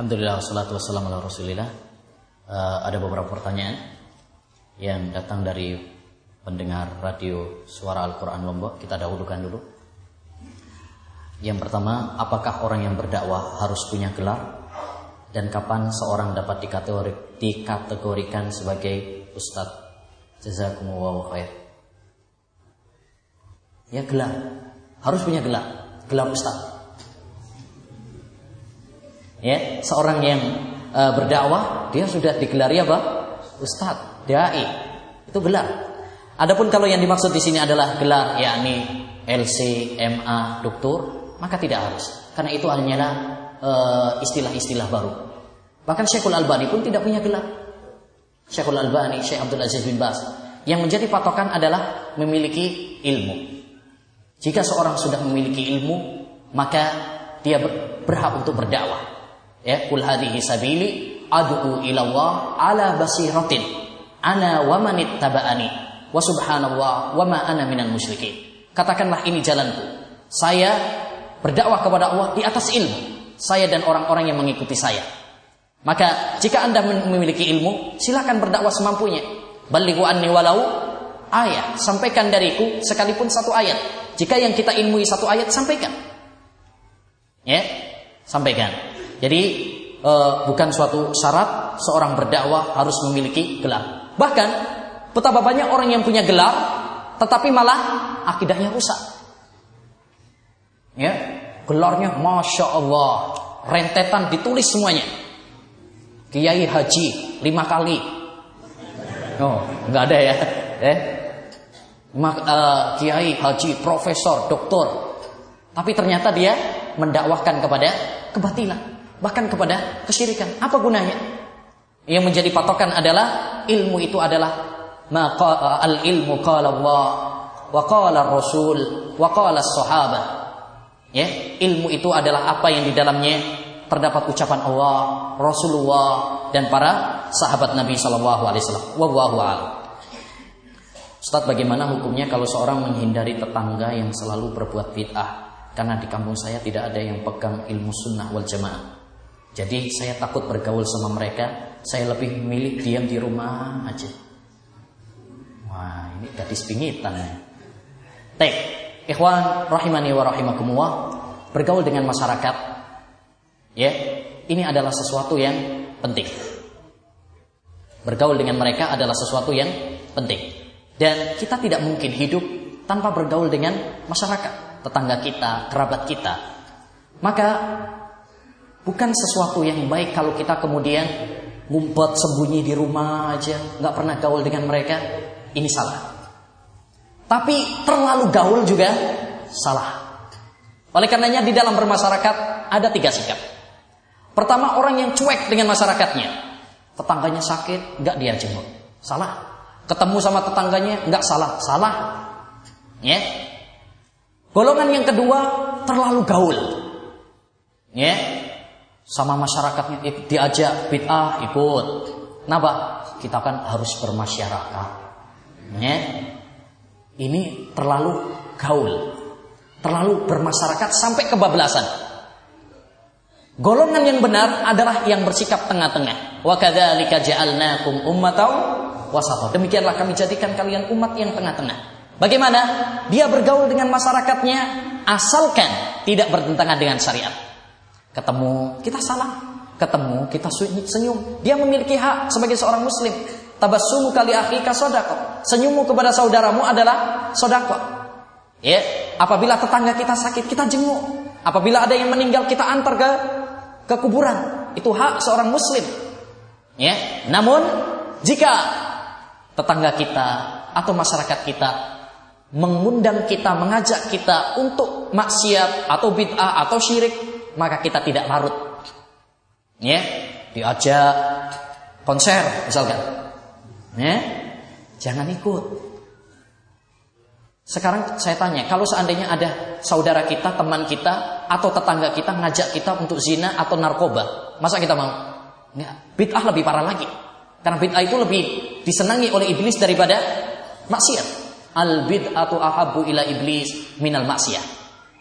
Alhamdulillah wassalatu wassalamu ala Rasulillah. Uh, ada beberapa pertanyaan yang datang dari pendengar radio Suara Al-Qur'an Lombok. Kita dahulukan dulu. Yang pertama, apakah orang yang berdakwah harus punya gelar? Dan kapan seorang dapat dikategori, dikategorikan sebagai ustadz? Jazakumullahu khair. Ya gelar. Harus punya gelar. Gelar ustadz. Ya, seorang yang uh, berdakwah dia sudah digelari apa? Ustadz, dai. Itu gelar. Adapun kalau yang dimaksud di sini adalah gelar yakni LC, MA, doktor, maka tidak harus. Karena itu hanyalah uh, istilah-istilah baru. Bahkan Syekhul Albani pun tidak punya gelar. Syekhul Albani, Syekh Abdul Aziz bin Bas. Yang menjadi patokan adalah memiliki ilmu. Jika seorang sudah memiliki ilmu, maka dia berhak untuk berdakwah. Ya, kul hadhihi sabili ad'u ila Allah ala basiratin ana wa man ittaba'ani wa subhanallah wa ma ana minal musyrikin. Katakanlah ini jalanku. Saya berdakwah kepada Allah di atas ilmu. Saya dan orang-orang yang mengikuti saya. Maka jika Anda memiliki ilmu, silakan berdakwah semampunya. Balighu anni walau ayat. Sampaikan dariku sekalipun satu ayat. Jika yang kita ilmui satu ayat, sampaikan. Ya, sampaikan. Jadi e, bukan suatu syarat seorang berdakwah harus memiliki gelar. Bahkan betapa banyak orang yang punya gelar tetapi malah akidahnya rusak. Ya, gelarnya masya Allah, rentetan ditulis semuanya. Kiai Haji lima kali. Oh, nggak ada ya. Eh, Mak, uh, Kiai Haji Profesor Doktor. Tapi ternyata dia mendakwahkan kepada kebatilan bahkan kepada kesyirikan. Apa gunanya? Yang menjadi patokan adalah ilmu itu adalah al ilmu qala Allah wa qala Rasul wa qala sahabat. Ya, ilmu itu adalah apa yang di dalamnya terdapat ucapan Allah, Rasulullah dan para sahabat Nabi Shallallahu alaihi wasallam. Wallahu a'lam. Ustaz, bagaimana hukumnya kalau seorang menghindari tetangga yang selalu berbuat bid'ah? Karena di kampung saya tidak ada yang pegang ilmu sunnah wal jamaah. Jadi saya takut bergaul sama mereka. Saya lebih memilih diam di rumah aja. Wah, ini gadis pingitan ya. Tek, ikhwan rahimani wa rahimakumullah, bergaul dengan masyarakat ya, ini adalah sesuatu yang penting. Bergaul dengan mereka adalah sesuatu yang penting. Dan kita tidak mungkin hidup tanpa bergaul dengan masyarakat, tetangga kita, kerabat kita. Maka Bukan sesuatu yang baik kalau kita kemudian ngumpet sembunyi di rumah aja, nggak pernah gaul dengan mereka. Ini salah. Tapi terlalu gaul juga salah. Oleh karenanya di dalam bermasyarakat ada tiga sikap. Pertama orang yang cuek dengan masyarakatnya. Tetangganya sakit, nggak dia jenguk. Salah. Ketemu sama tetangganya, nggak salah. Salah. Ya. Golongan yang kedua terlalu gaul. Ya, sama masyarakatnya diajak bid'ah ikut. Kenapa? Kita kan harus bermasyarakat. Ya. Ini terlalu gaul. Terlalu bermasyarakat sampai kebablasan. Golongan yang benar adalah yang bersikap tengah-tengah. Wa kadzalika ja'alnakum ummatan wasata. Demikianlah kami jadikan kalian umat yang tengah-tengah. Bagaimana? Dia bergaul dengan masyarakatnya asalkan tidak bertentangan dengan syariat. Ketemu, kita salah. Ketemu, kita senyum. Dia memiliki hak sebagai seorang muslim. Tabassumu kali akhika sodako. Senyummu kepada saudaramu adalah sodako. Ya, apabila tetangga kita sakit, kita jenguk. Apabila ada yang meninggal, kita antar ke ke kuburan. Itu hak seorang muslim. Ya, namun jika tetangga kita atau masyarakat kita mengundang kita, mengajak kita untuk maksiat atau bid'ah atau syirik, maka kita tidak larut. Ya, diajak konser misalkan. Ya, jangan ikut. Sekarang saya tanya, kalau seandainya ada saudara kita, teman kita, atau tetangga kita ngajak kita untuk zina atau narkoba, masa kita mau? Enggak. Bid'ah lebih parah lagi. Karena bid'ah itu lebih disenangi oleh iblis daripada maksiat. Al bid'atu ahabbu ila iblis minal maksiat.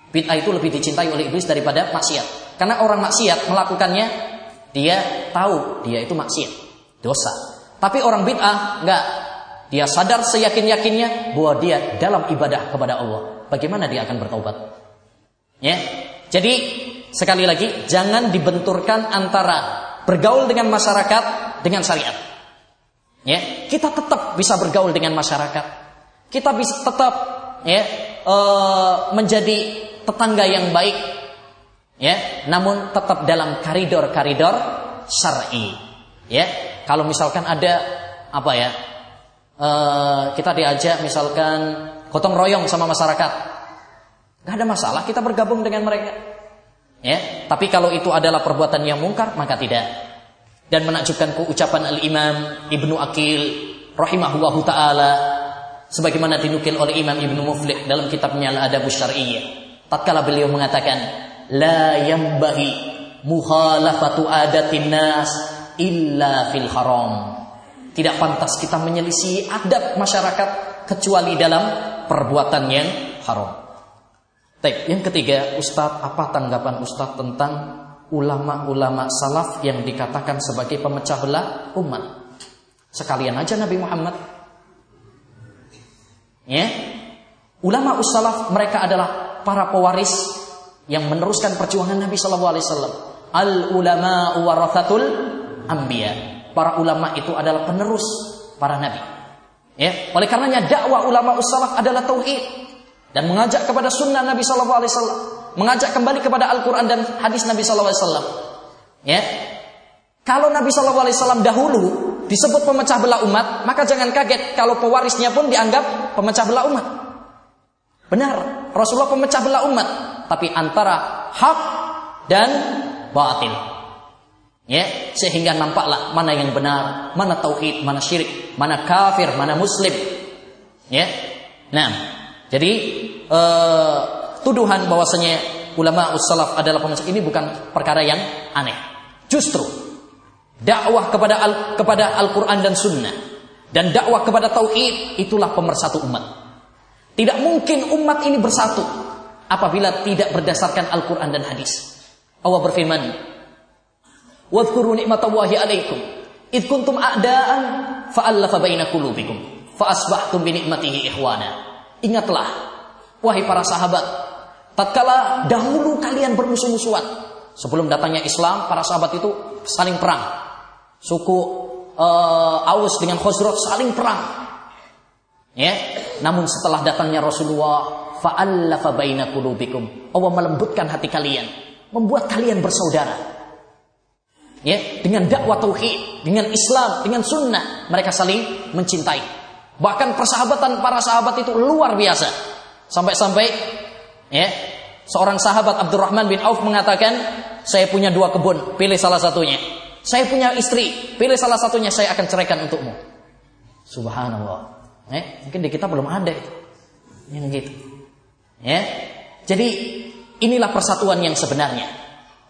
Bid'ah itu lebih dicintai oleh iblis daripada maksiat. Karena orang maksiat melakukannya Dia tahu dia itu maksiat, dosa. Tapi orang bid'ah enggak. Dia sadar seyakin-yakinnya bahwa dia dalam ibadah kepada Allah. Bagaimana dia akan bertobat? Ya. Jadi sekali lagi jangan dibenturkan antara bergaul dengan masyarakat dengan syariat. Ya, kita tetap bisa bergaul dengan masyarakat. Kita bisa tetap ya uh, menjadi tetangga yang baik ya namun tetap dalam koridor-koridor syar'i ya. Kalau misalkan ada apa ya uh, kita diajak misalkan gotong royong sama masyarakat nggak ada masalah kita bergabung dengan mereka ya. Tapi kalau itu adalah perbuatan yang mungkar maka tidak. Dan menakjubkan ucapan al-Imam Ibnu Akil rahimahullahu taala sebagaimana dinukil oleh Imam Ibnu Muflih dalam kitabnya Al-Adabus Syar'iyyah. Tatkala beliau mengatakan la yambahi mukhalafatu adatin nas illa fil haram. Tidak pantas kita menyelisih adat masyarakat kecuali dalam perbuatan yang haram. Baik, yang ketiga, Ustadz, apa tanggapan Ustadz tentang ulama-ulama salaf yang dikatakan sebagai pemecah belah umat? Sekalian aja Nabi Muhammad Ya. Ulama ussalaf mereka adalah para pewaris yang meneruskan perjuangan Nabi Shallallahu Alaihi Wasallam. Al ulama warathatul ambia. Para ulama itu adalah penerus para nabi. Ya, oleh karenanya dakwah ulama ussalaf adalah tauhid dan mengajak kepada sunnah Nabi Shallallahu Alaihi Wasallam, mengajak kembali kepada Al-Quran dan hadis Nabi Shallallahu Alaihi Wasallam. Ya, kalau Nabi Shallallahu Alaihi Wasallam dahulu disebut pemecah belah umat, maka jangan kaget kalau pewarisnya pun dianggap pemecah belah umat. Benar, Rasulullah pemecah belah umat, tapi antara hak dan batil. Ya, sehingga nampaklah mana yang benar, mana tauhid, mana syirik, mana kafir, mana muslim. Ya. Nah, jadi uh, tuduhan bahwasanya ulama ussalaf adalah pemecah ini bukan perkara yang aneh. Justru Dakwah kepada al, kepada Al-Quran dan Sunnah dan dakwah kepada Tauhid itulah pemersatu umat. Tidak mungkin umat ini bersatu apabila tidak berdasarkan Al-Quran dan Hadis. Allah berfirman, "Wadhkuru ni'matallahi 'alaikum id kuntum a'daan fa'alafa baina qulubikum fa asbahtum bi ni'matihi ikhwana." Ingatlah wahai para sahabat, tatkala dahulu kalian bermusuh-musuhan, sebelum datangnya Islam, para sahabat itu saling perang. Suku uh, Aus dengan Khosrot saling perang. Ya, namun setelah datangnya Rasulullah, fa'allafa baina qulubikum. Allah melembutkan hati kalian, membuat kalian bersaudara. Ya, dengan dakwah tauhid, dengan Islam, dengan sunnah, mereka saling mencintai. Bahkan persahabatan para sahabat itu luar biasa. Sampai-sampai ya, seorang sahabat Abdurrahman bin Auf mengatakan, "Saya punya dua kebun, pilih salah satunya." Saya punya istri, pilih salah satunya saya akan ceraikan untukmu. Subhanallah. Eh, mungkin di kita belum ada itu. Yang gitu. Ya. Jadi inilah persatuan yang sebenarnya.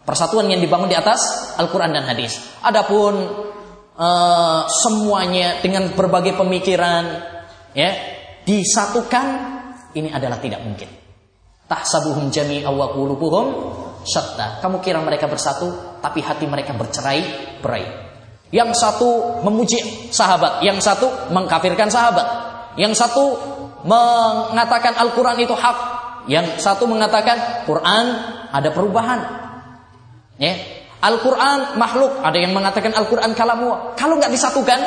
Persatuan yang dibangun di atas Al-Qur'an dan hadis. Adapun uh, semuanya dengan berbagai pemikiran ya, disatukan ini adalah tidak mungkin. Tahsabuhum jami'a wa qulubuhum syatta. Kamu kira mereka bersatu, tapi hati mereka bercerai berai. Yang satu memuji sahabat, yang satu mengkafirkan sahabat, yang satu mengatakan Al-Quran itu hak, yang satu mengatakan Quran ada perubahan. Ya. Al-Quran makhluk, ada yang mengatakan Al-Quran kalamu. Kalau nggak disatukan,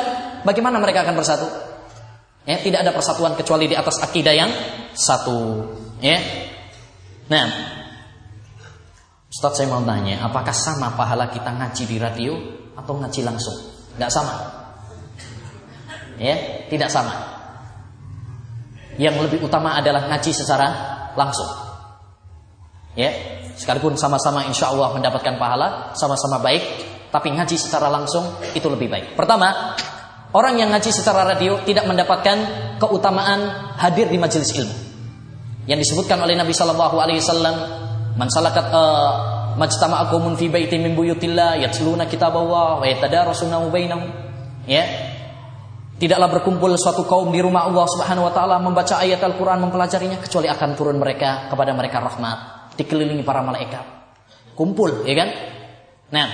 bagaimana mereka akan bersatu? Ya, tidak ada persatuan kecuali di atas akidah yang satu. Ya. Nah, Ustaz saya mau tanya, apakah sama pahala kita ngaji di radio atau ngaji langsung? Enggak sama. Ya, tidak sama. Yang lebih utama adalah ngaji secara langsung. Ya, sekalipun sama-sama insya Allah mendapatkan pahala, sama-sama baik, tapi ngaji secara langsung itu lebih baik. Pertama, orang yang ngaji secara radio tidak mendapatkan keutamaan hadir di majelis ilmu. Yang disebutkan oleh Nabi Shallallahu Alaihi Wasallam Man salakat uh, majtama'a qaumun fi baitin min buyutillah yatluna kitaballah wa yatadarasunahu bainahum. Ya. Tidaklah berkumpul suatu kaum di rumah Allah Subhanahu wa taala membaca ayat Al-Qur'an mempelajarinya kecuali akan turun mereka kepada mereka rahmat, dikelilingi para malaikat. Kumpul, ya kan? Nah,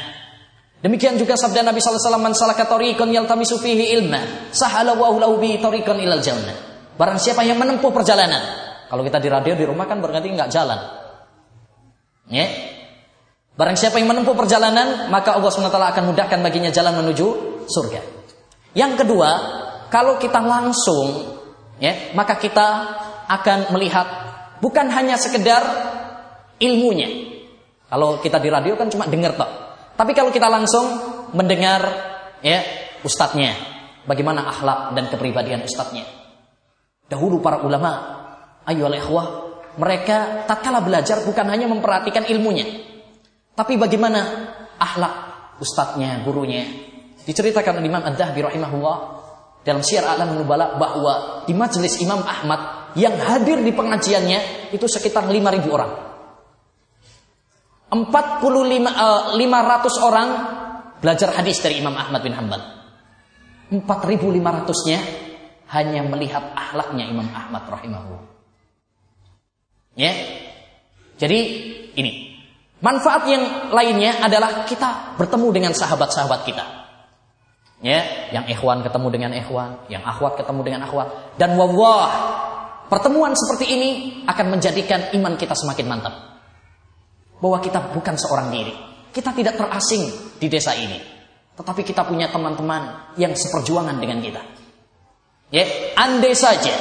Demikian juga sabda Nabi sallallahu alaihi wasallam man yaltamisu fihi ilma sahala wa lahu bi tariqan ilal jannah. Barang siapa yang menempuh perjalanan. Kalau kita di radio di rumah kan berarti nggak jalan. Ya. Barang siapa yang menempuh perjalanan, maka Allah SWT akan mudahkan baginya jalan menuju surga. Yang kedua, kalau kita langsung ya, maka kita akan melihat bukan hanya sekedar ilmunya. Kalau kita di radio kan cuma dengar toh. Tapi kalau kita langsung mendengar ya ustadznya, bagaimana akhlak dan kepribadian ustadznya. Dahulu para ulama, ayo ikhwah, mereka tatkala belajar bukan hanya memperhatikan ilmunya, tapi bagaimana akhlak ustadznya, gurunya. Diceritakan oleh Imam Ad-Dahbi rahimahullah dalam Syiar Alam Nubala bahwa di majelis Imam Ahmad yang hadir di pengajiannya itu sekitar 5000 orang. 45 uh, 500 orang belajar hadis dari Imam Ahmad bin Hanbal. 4500-nya hanya melihat akhlaknya Imam Ahmad rahimahullah. Ya. Jadi ini. Manfaat yang lainnya adalah kita bertemu dengan sahabat-sahabat kita. Ya, yang ikhwan ketemu dengan ikhwan, yang akhwat ketemu dengan akhwat. Dan wallah, pertemuan seperti ini akan menjadikan iman kita semakin mantap bahwa kita bukan seorang diri. Kita tidak terasing di desa ini. Tetapi kita punya teman-teman yang seperjuangan dengan kita. Ya, andai saja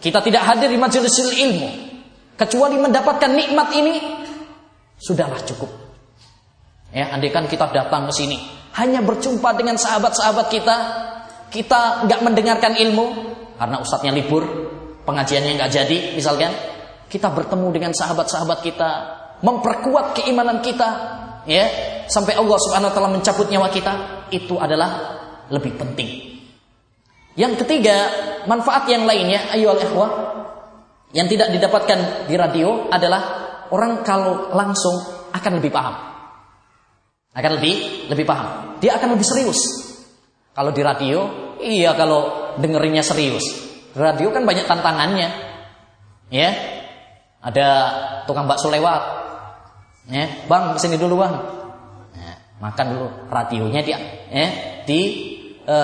kita tidak hadir di majelis ilmu kecuali mendapatkan nikmat ini sudahlah cukup. Ya, andai kan kita datang ke sini hanya berjumpa dengan sahabat-sahabat kita, kita nggak mendengarkan ilmu karena ustadznya libur, pengajiannya nggak jadi, misalkan kita bertemu dengan sahabat-sahabat kita, memperkuat keimanan kita ya sampai Allah Subhanahu wa taala mencabut nyawa kita itu adalah lebih penting. Yang ketiga, manfaat yang lainnya ayo ikhwah yang tidak didapatkan di radio adalah orang kalau langsung akan lebih paham. Akan lebih lebih paham. Dia akan lebih serius. Kalau di radio, iya kalau dengerinnya serius. Radio kan banyak tantangannya. Ya. Ada tukang bakso lewat, Ya, bang ke sini dulu bang. Ya, makan dulu radionya dia, ya, di e,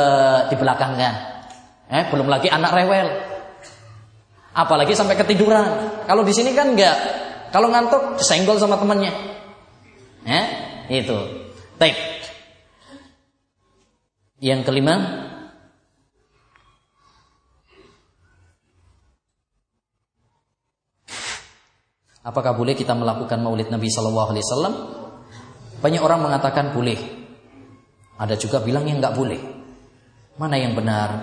di belakang kan. Eh, belum lagi anak rewel. Apalagi sampai ketiduran. Kalau di sini kan enggak. Kalau ngantuk senggol sama temannya. Ya, itu. Baik. Yang kelima, Apakah boleh kita melakukan maulid Nabi Shallallahu Alaihi Wasallam? Banyak orang mengatakan boleh. Ada juga bilang yang nggak boleh. Mana yang benar?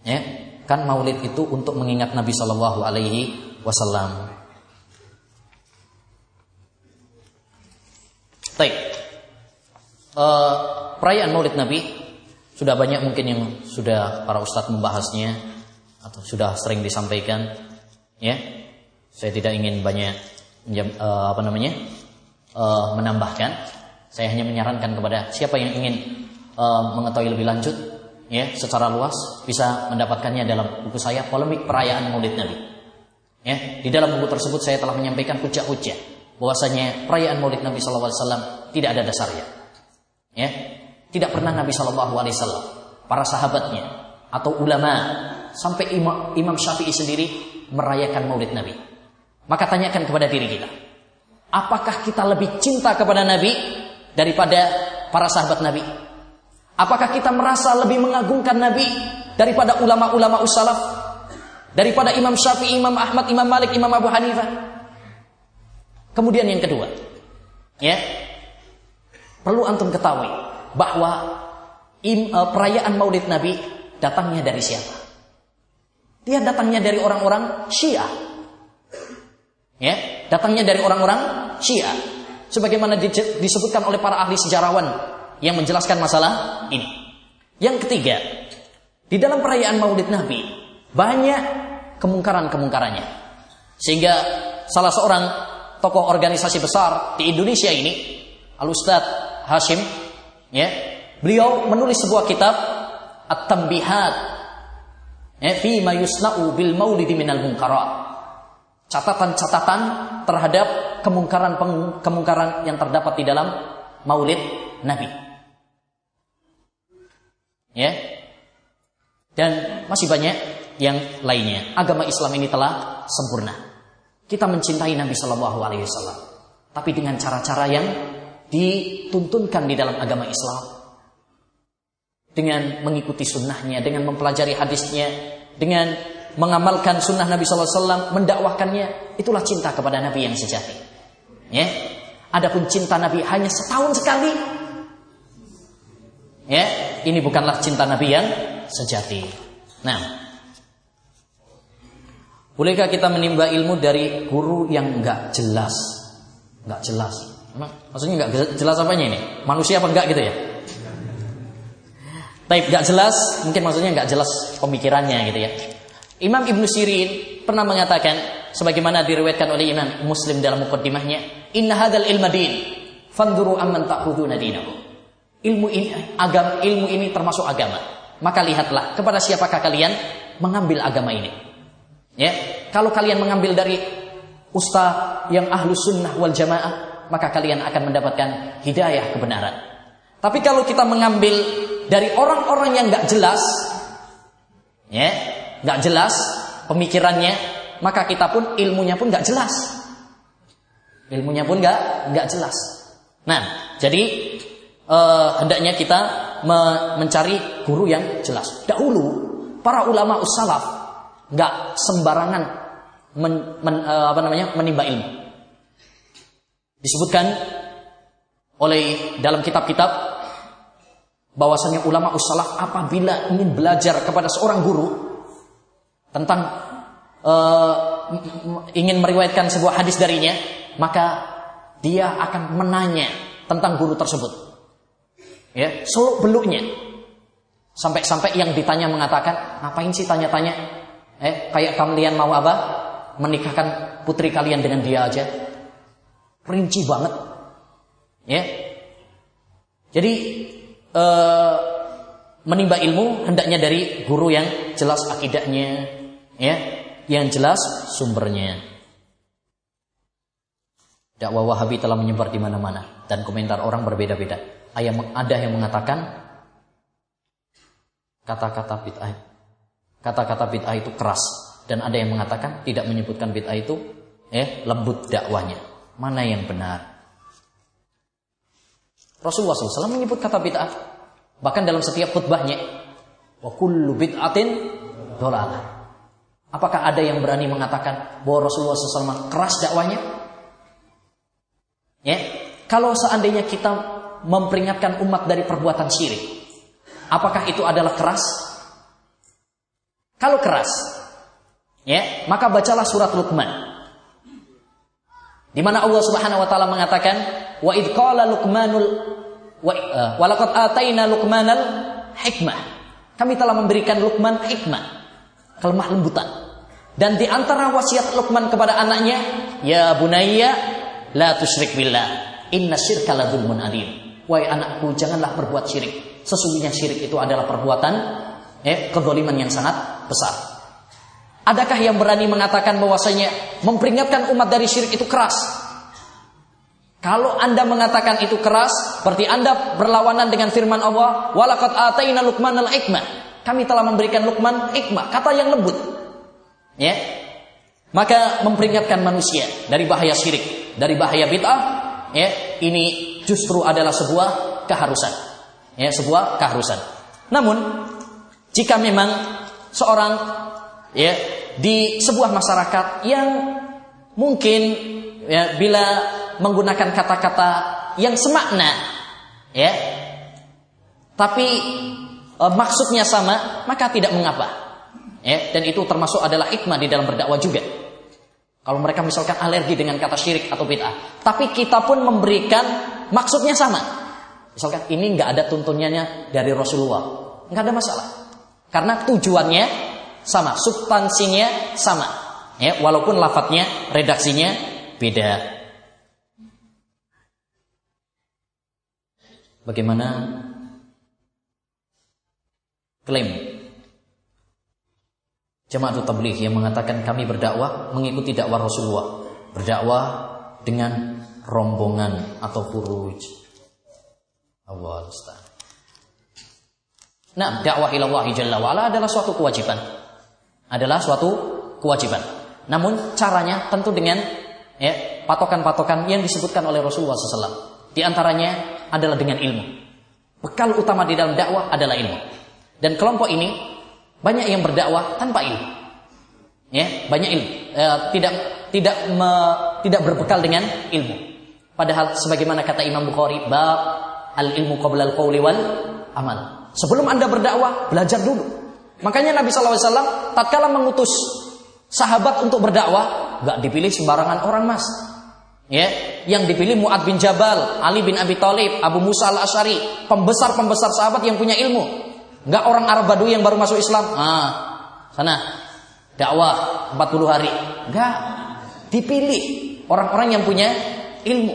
Ya, kan maulid itu untuk mengingat Nabi Shallallahu Alaihi Wasallam. Baik. Uh, perayaan Maulid Nabi sudah banyak mungkin yang sudah para ustadz membahasnya atau sudah sering disampaikan, ya. Saya tidak ingin banyak uh, apa namanya uh, menambahkan. Saya hanya menyarankan kepada siapa yang ingin uh, mengetahui lebih lanjut, ya, secara luas bisa mendapatkannya dalam buku saya polemik perayaan Maulid Nabi. Ya, di dalam buku tersebut saya telah menyampaikan hujah-hujah bahwasanya perayaan Maulid Nabi SAW tidak ada dasarnya. Ya, tidak pernah Nabi SAW, para sahabatnya atau ulama sampai Imam, Imam Syafi'i sendiri merayakan Maulid Nabi. Maka tanyakan kepada diri kita. Apakah kita lebih cinta kepada Nabi daripada para sahabat Nabi? Apakah kita merasa lebih mengagungkan Nabi daripada ulama-ulama ussalaf? Daripada Imam Syafi'i, Imam Ahmad, Imam Malik, Imam Abu Hanifah? Kemudian yang kedua, ya, perlu antum ketahui bahwa uh, perayaan Maulid Nabi datangnya dari siapa? Dia datangnya dari orang-orang Syiah Ya, datangnya dari orang-orang Syiah. Sebagaimana disebutkan oleh para ahli sejarawan yang menjelaskan masalah ini. Yang ketiga, di dalam perayaan Maulid Nabi banyak kemungkaran-kemungkarannya. Sehingga salah seorang tokoh organisasi besar di Indonesia ini, Al Ustad Hashim, ya, beliau menulis sebuah kitab At-Tambihat ya, fi ma yusna'u bil maulidi minal munkarat catatan-catatan terhadap kemungkaran kemungkaran yang terdapat di dalam Maulid Nabi. Ya. Dan masih banyak yang lainnya. Agama Islam ini telah sempurna. Kita mencintai Nabi Shallallahu Alaihi Wasallam, tapi dengan cara-cara yang dituntunkan di dalam agama Islam. Dengan mengikuti sunnahnya, dengan mempelajari hadisnya, dengan mengamalkan sunnah Nabi Wasallam, mendakwahkannya, itulah cinta kepada Nabi yang sejati. Ya, adapun cinta Nabi hanya setahun sekali, ya, ini bukanlah cinta Nabi yang sejati. Nah, bolehkah kita menimba ilmu dari guru yang enggak jelas, enggak jelas? Maksudnya enggak jelas apanya ini? Manusia apa enggak gitu ya? Tapi enggak jelas, mungkin maksudnya enggak jelas pemikirannya gitu ya. Imam Ibn Sirin pernah mengatakan sebagaimana diriwayatkan oleh Imam Muslim dalam mukaddimahnya, "Inna hadzal ilma din, fanduru amman ta'khuduna dinahu." Ilmu ini agama ilmu ini termasuk agama. Maka lihatlah kepada siapakah kalian mengambil agama ini. Ya, kalau kalian mengambil dari ustaz yang ahlu sunnah wal jamaah, maka kalian akan mendapatkan hidayah kebenaran. Tapi kalau kita mengambil dari orang-orang yang nggak jelas, ya, nggak jelas pemikirannya, maka kita pun ilmunya pun nggak jelas. Ilmunya pun nggak nggak jelas. Nah, jadi eh, hendaknya kita me mencari guru yang jelas. Dahulu para ulama ussalaf nggak sembarangan men, men, eh, apa namanya menimba ilmu. Disebutkan oleh dalam kitab-kitab bahwasanya ulama ussalaf apabila ingin belajar kepada seorang guru tentang uh, ingin meriwayatkan sebuah hadis darinya, maka dia akan menanya tentang guru tersebut. Ya, seluk beluknya. Sampai-sampai yang ditanya mengatakan, ngapain sih tanya-tanya? Eh, kayak kalian mau apa? Menikahkan putri kalian dengan dia aja. Rinci banget. Ya. Jadi uh, menimba ilmu hendaknya dari guru yang jelas akidahnya, ya yang jelas sumbernya dakwah Wahabi telah menyebar di mana-mana dan komentar orang berbeda-beda ada yang mengatakan kata-kata bid'ah kata-kata bid'ah itu keras dan ada yang mengatakan tidak menyebutkan bid'ah itu eh lembut dakwanya mana yang benar Rasulullah SAW menyebut kata bid'ah bahkan dalam setiap khutbahnya wa kullu bid'atin dolalah Apakah ada yang berani mengatakan bahwa Rasulullah SAW keras dakwanya? Ya, kalau seandainya kita memperingatkan umat dari perbuatan syirik, apakah itu adalah keras? Kalau keras, ya, maka bacalah surat Luqman. Di mana Allah Subhanahu wa taala mengatakan, "Wa id qala Luqmanul wa uh, walaqad ataina Luqmanal hikmah." Kami telah memberikan Luqman hikmah, kelemah lembutan. Dan di antara wasiat Luqman kepada anaknya, ya bunayya la tusyrik billah. Inna syirka la dzulmun adzim. Wahai anakku, janganlah berbuat syirik. Sesungguhnya syirik itu adalah perbuatan eh kezaliman yang sangat besar. Adakah yang berani mengatakan bahwasanya memperingatkan umat dari syirik itu keras? Kalau Anda mengatakan itu keras, berarti Anda berlawanan dengan firman Allah, "Walaqad ataina Luqman al-hikmah." Kami telah memberikan Luqman hikmah, kata yang lembut. Ya. Maka memperingatkan manusia dari bahaya syirik, dari bahaya bid'ah, ya, ini justru adalah sebuah keharusan. Ya, sebuah keharusan. Namun jika memang seorang ya di sebuah masyarakat yang mungkin ya bila menggunakan kata-kata yang semakna ya tapi e, maksudnya sama maka tidak mengapa Ya, dan itu termasuk adalah hikmah di dalam berdakwah juga. Kalau mereka misalkan alergi dengan kata syirik atau bid'ah, tapi kita pun memberikan maksudnya sama. Misalkan ini nggak ada tuntunannya dari Rasulullah, nggak ada masalah. Karena tujuannya sama, substansinya sama. Ya, walaupun lafadznya, redaksinya beda. Bagaimana klaim Jemaah tabligh yang mengatakan kami berdakwah mengikuti dakwah Rasulullah, berdakwah dengan rombongan atau furuj. Allah. Nah, dakwah ilallah jalla wa'ala adalah suatu kewajiban. Adalah suatu kewajiban. Namun caranya tentu dengan ya, patokan-patokan yang disebutkan oleh Rasulullah SAW. Di antaranya adalah dengan ilmu. Bekal utama di dalam dakwah adalah ilmu. Dan kelompok ini banyak yang berdakwah tanpa ilmu. Ya, banyak ilmu. E, tidak tidak me, tidak berbekal dengan ilmu. Padahal sebagaimana kata Imam Bukhari, bab al ilmu qabla al qawli wal amal. Sebelum Anda berdakwah, belajar dulu. Makanya Nabi SAW tatkala mengutus sahabat untuk berdakwah, nggak dipilih sembarangan orang mas. Ya, yang dipilih Muad bin Jabal, Ali bin Abi Thalib, Abu Musa al Ashari, pembesar-pembesar sahabat yang punya ilmu. Nggak orang Arab Badui yang baru masuk Islam. Ah, sana dakwah 40 hari. Nggak dipilih orang-orang yang punya ilmu.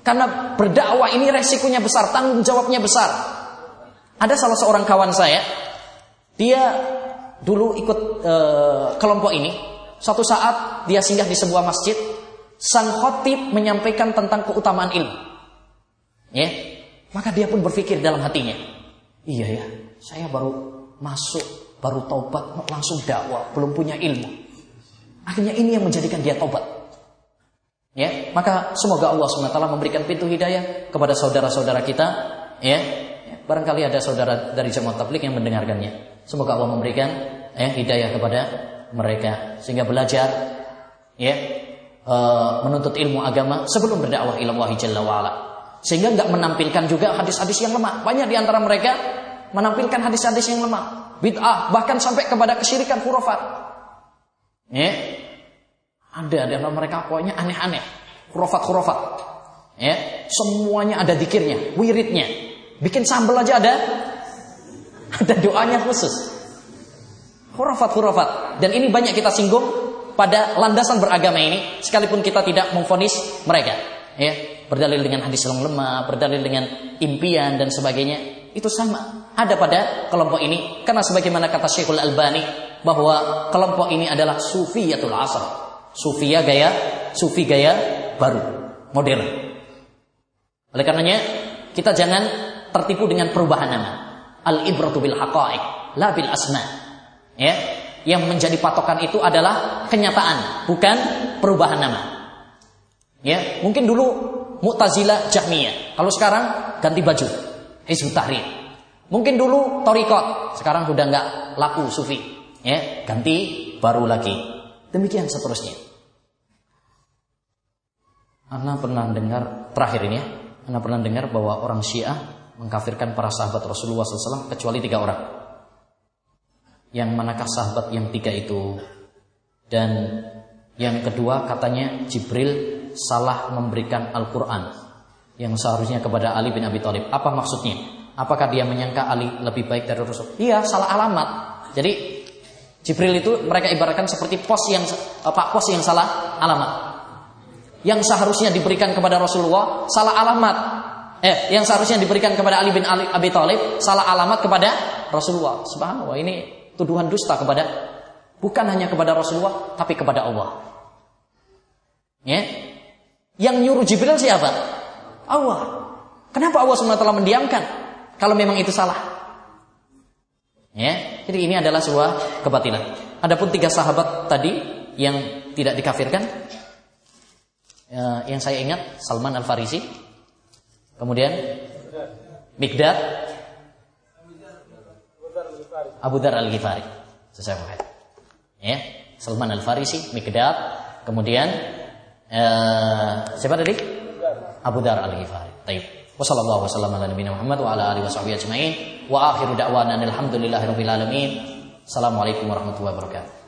Karena berdakwah ini resikonya besar, tanggung jawabnya besar. Ada salah seorang kawan saya, dia dulu ikut e, kelompok ini. Suatu saat dia singgah di sebuah masjid, sang khotib menyampaikan tentang keutamaan ilmu. Ya, maka dia pun berpikir dalam hatinya, iya ya, saya baru masuk, baru taubat, langsung dakwah, belum punya ilmu. Akhirnya ini yang menjadikan dia taubat. Ya, maka semoga Allah SWT memberikan pintu hidayah kepada saudara-saudara kita, ya, Barangkali ada saudara dari jemaah tablik yang mendengarkannya. Semoga Allah memberikan eh, hidayah kepada mereka sehingga belajar ya e, menuntut ilmu agama sebelum berdakwah ila Allah jalla wa'ala. Sehingga nggak menampilkan juga hadis-hadis yang lemah. Banyak di antara mereka menampilkan hadis-hadis yang lemah, bid'ah, bahkan sampai kepada kesyirikan khurafat. Ya. Ada di antara mereka pokoknya aneh-aneh, khurafat-khurafat. Ya, semuanya ada dikirnya, wiridnya, Bikin sambal aja ada ada doanya khusus. Khurafat-khurafat. Dan ini banyak kita singgung pada landasan beragama ini sekalipun kita tidak memfonis mereka. Ya, berdalil dengan hadis yang lemah, berdalil dengan impian dan sebagainya. Itu sama. Ada pada kelompok ini karena sebagaimana kata Syekhul Albani bahwa kelompok ini adalah sufiyatul asr. Sufia gaya, sufi gaya baru, modern. Oleh karenanya kita jangan tertipu dengan perubahan nama. Al ibratu bil haqa'iq, la bil asma. Ya, yang menjadi patokan itu adalah kenyataan, bukan perubahan nama. Ya, mungkin dulu Mu'tazilah Jahmiyah. Kalau sekarang ganti baju, Hizbut Tahrir. Mungkin dulu Torikot, sekarang sudah nggak laku Sufi. Ya, ganti baru lagi. Demikian seterusnya. Anda pernah dengar terakhir ini ya? Anda pernah dengar bahwa orang Syiah mengkafirkan para sahabat Rasulullah SAW kecuali tiga orang. Yang manakah sahabat yang tiga itu? Dan yang kedua katanya Jibril salah memberikan Al-Quran yang seharusnya kepada Ali bin Abi Thalib. Apa maksudnya? Apakah dia menyangka Ali lebih baik dari Rasul? Iya, salah alamat. Jadi Jibril itu mereka ibaratkan seperti pos yang Pak pos yang salah alamat. Yang seharusnya diberikan kepada Rasulullah salah alamat eh yang seharusnya diberikan kepada Ali bin Ali Abi Thalib salah alamat kepada Rasulullah. Subhanallah, ini tuduhan dusta kepada bukan hanya kepada Rasulullah tapi kepada Allah. Ya. Yang nyuruh Jibril siapa? Allah. Kenapa Allah SWT mendiamkan kalau memang itu salah? Ya, jadi ini adalah sebuah kebatilan. Adapun tiga sahabat tadi yang tidak dikafirkan, eh, yang saya ingat Salman Al Farisi, Kemudian Mikdad Abu Dar Al-Ghifari. Sesuai Muhammad. Ya, Salman Al-Farisi, Mikdad, kemudian uh, siapa tadi? Abu Dar Al-Ghifari. Baik. Wassallallahu wasallam ala nabiyina Muhammad wa ala alihi washabihi ajmain wa akhiru da'wana alhamdulillahi rabbil alamin. Assalamualaikum warahmatullahi wabarakatuh.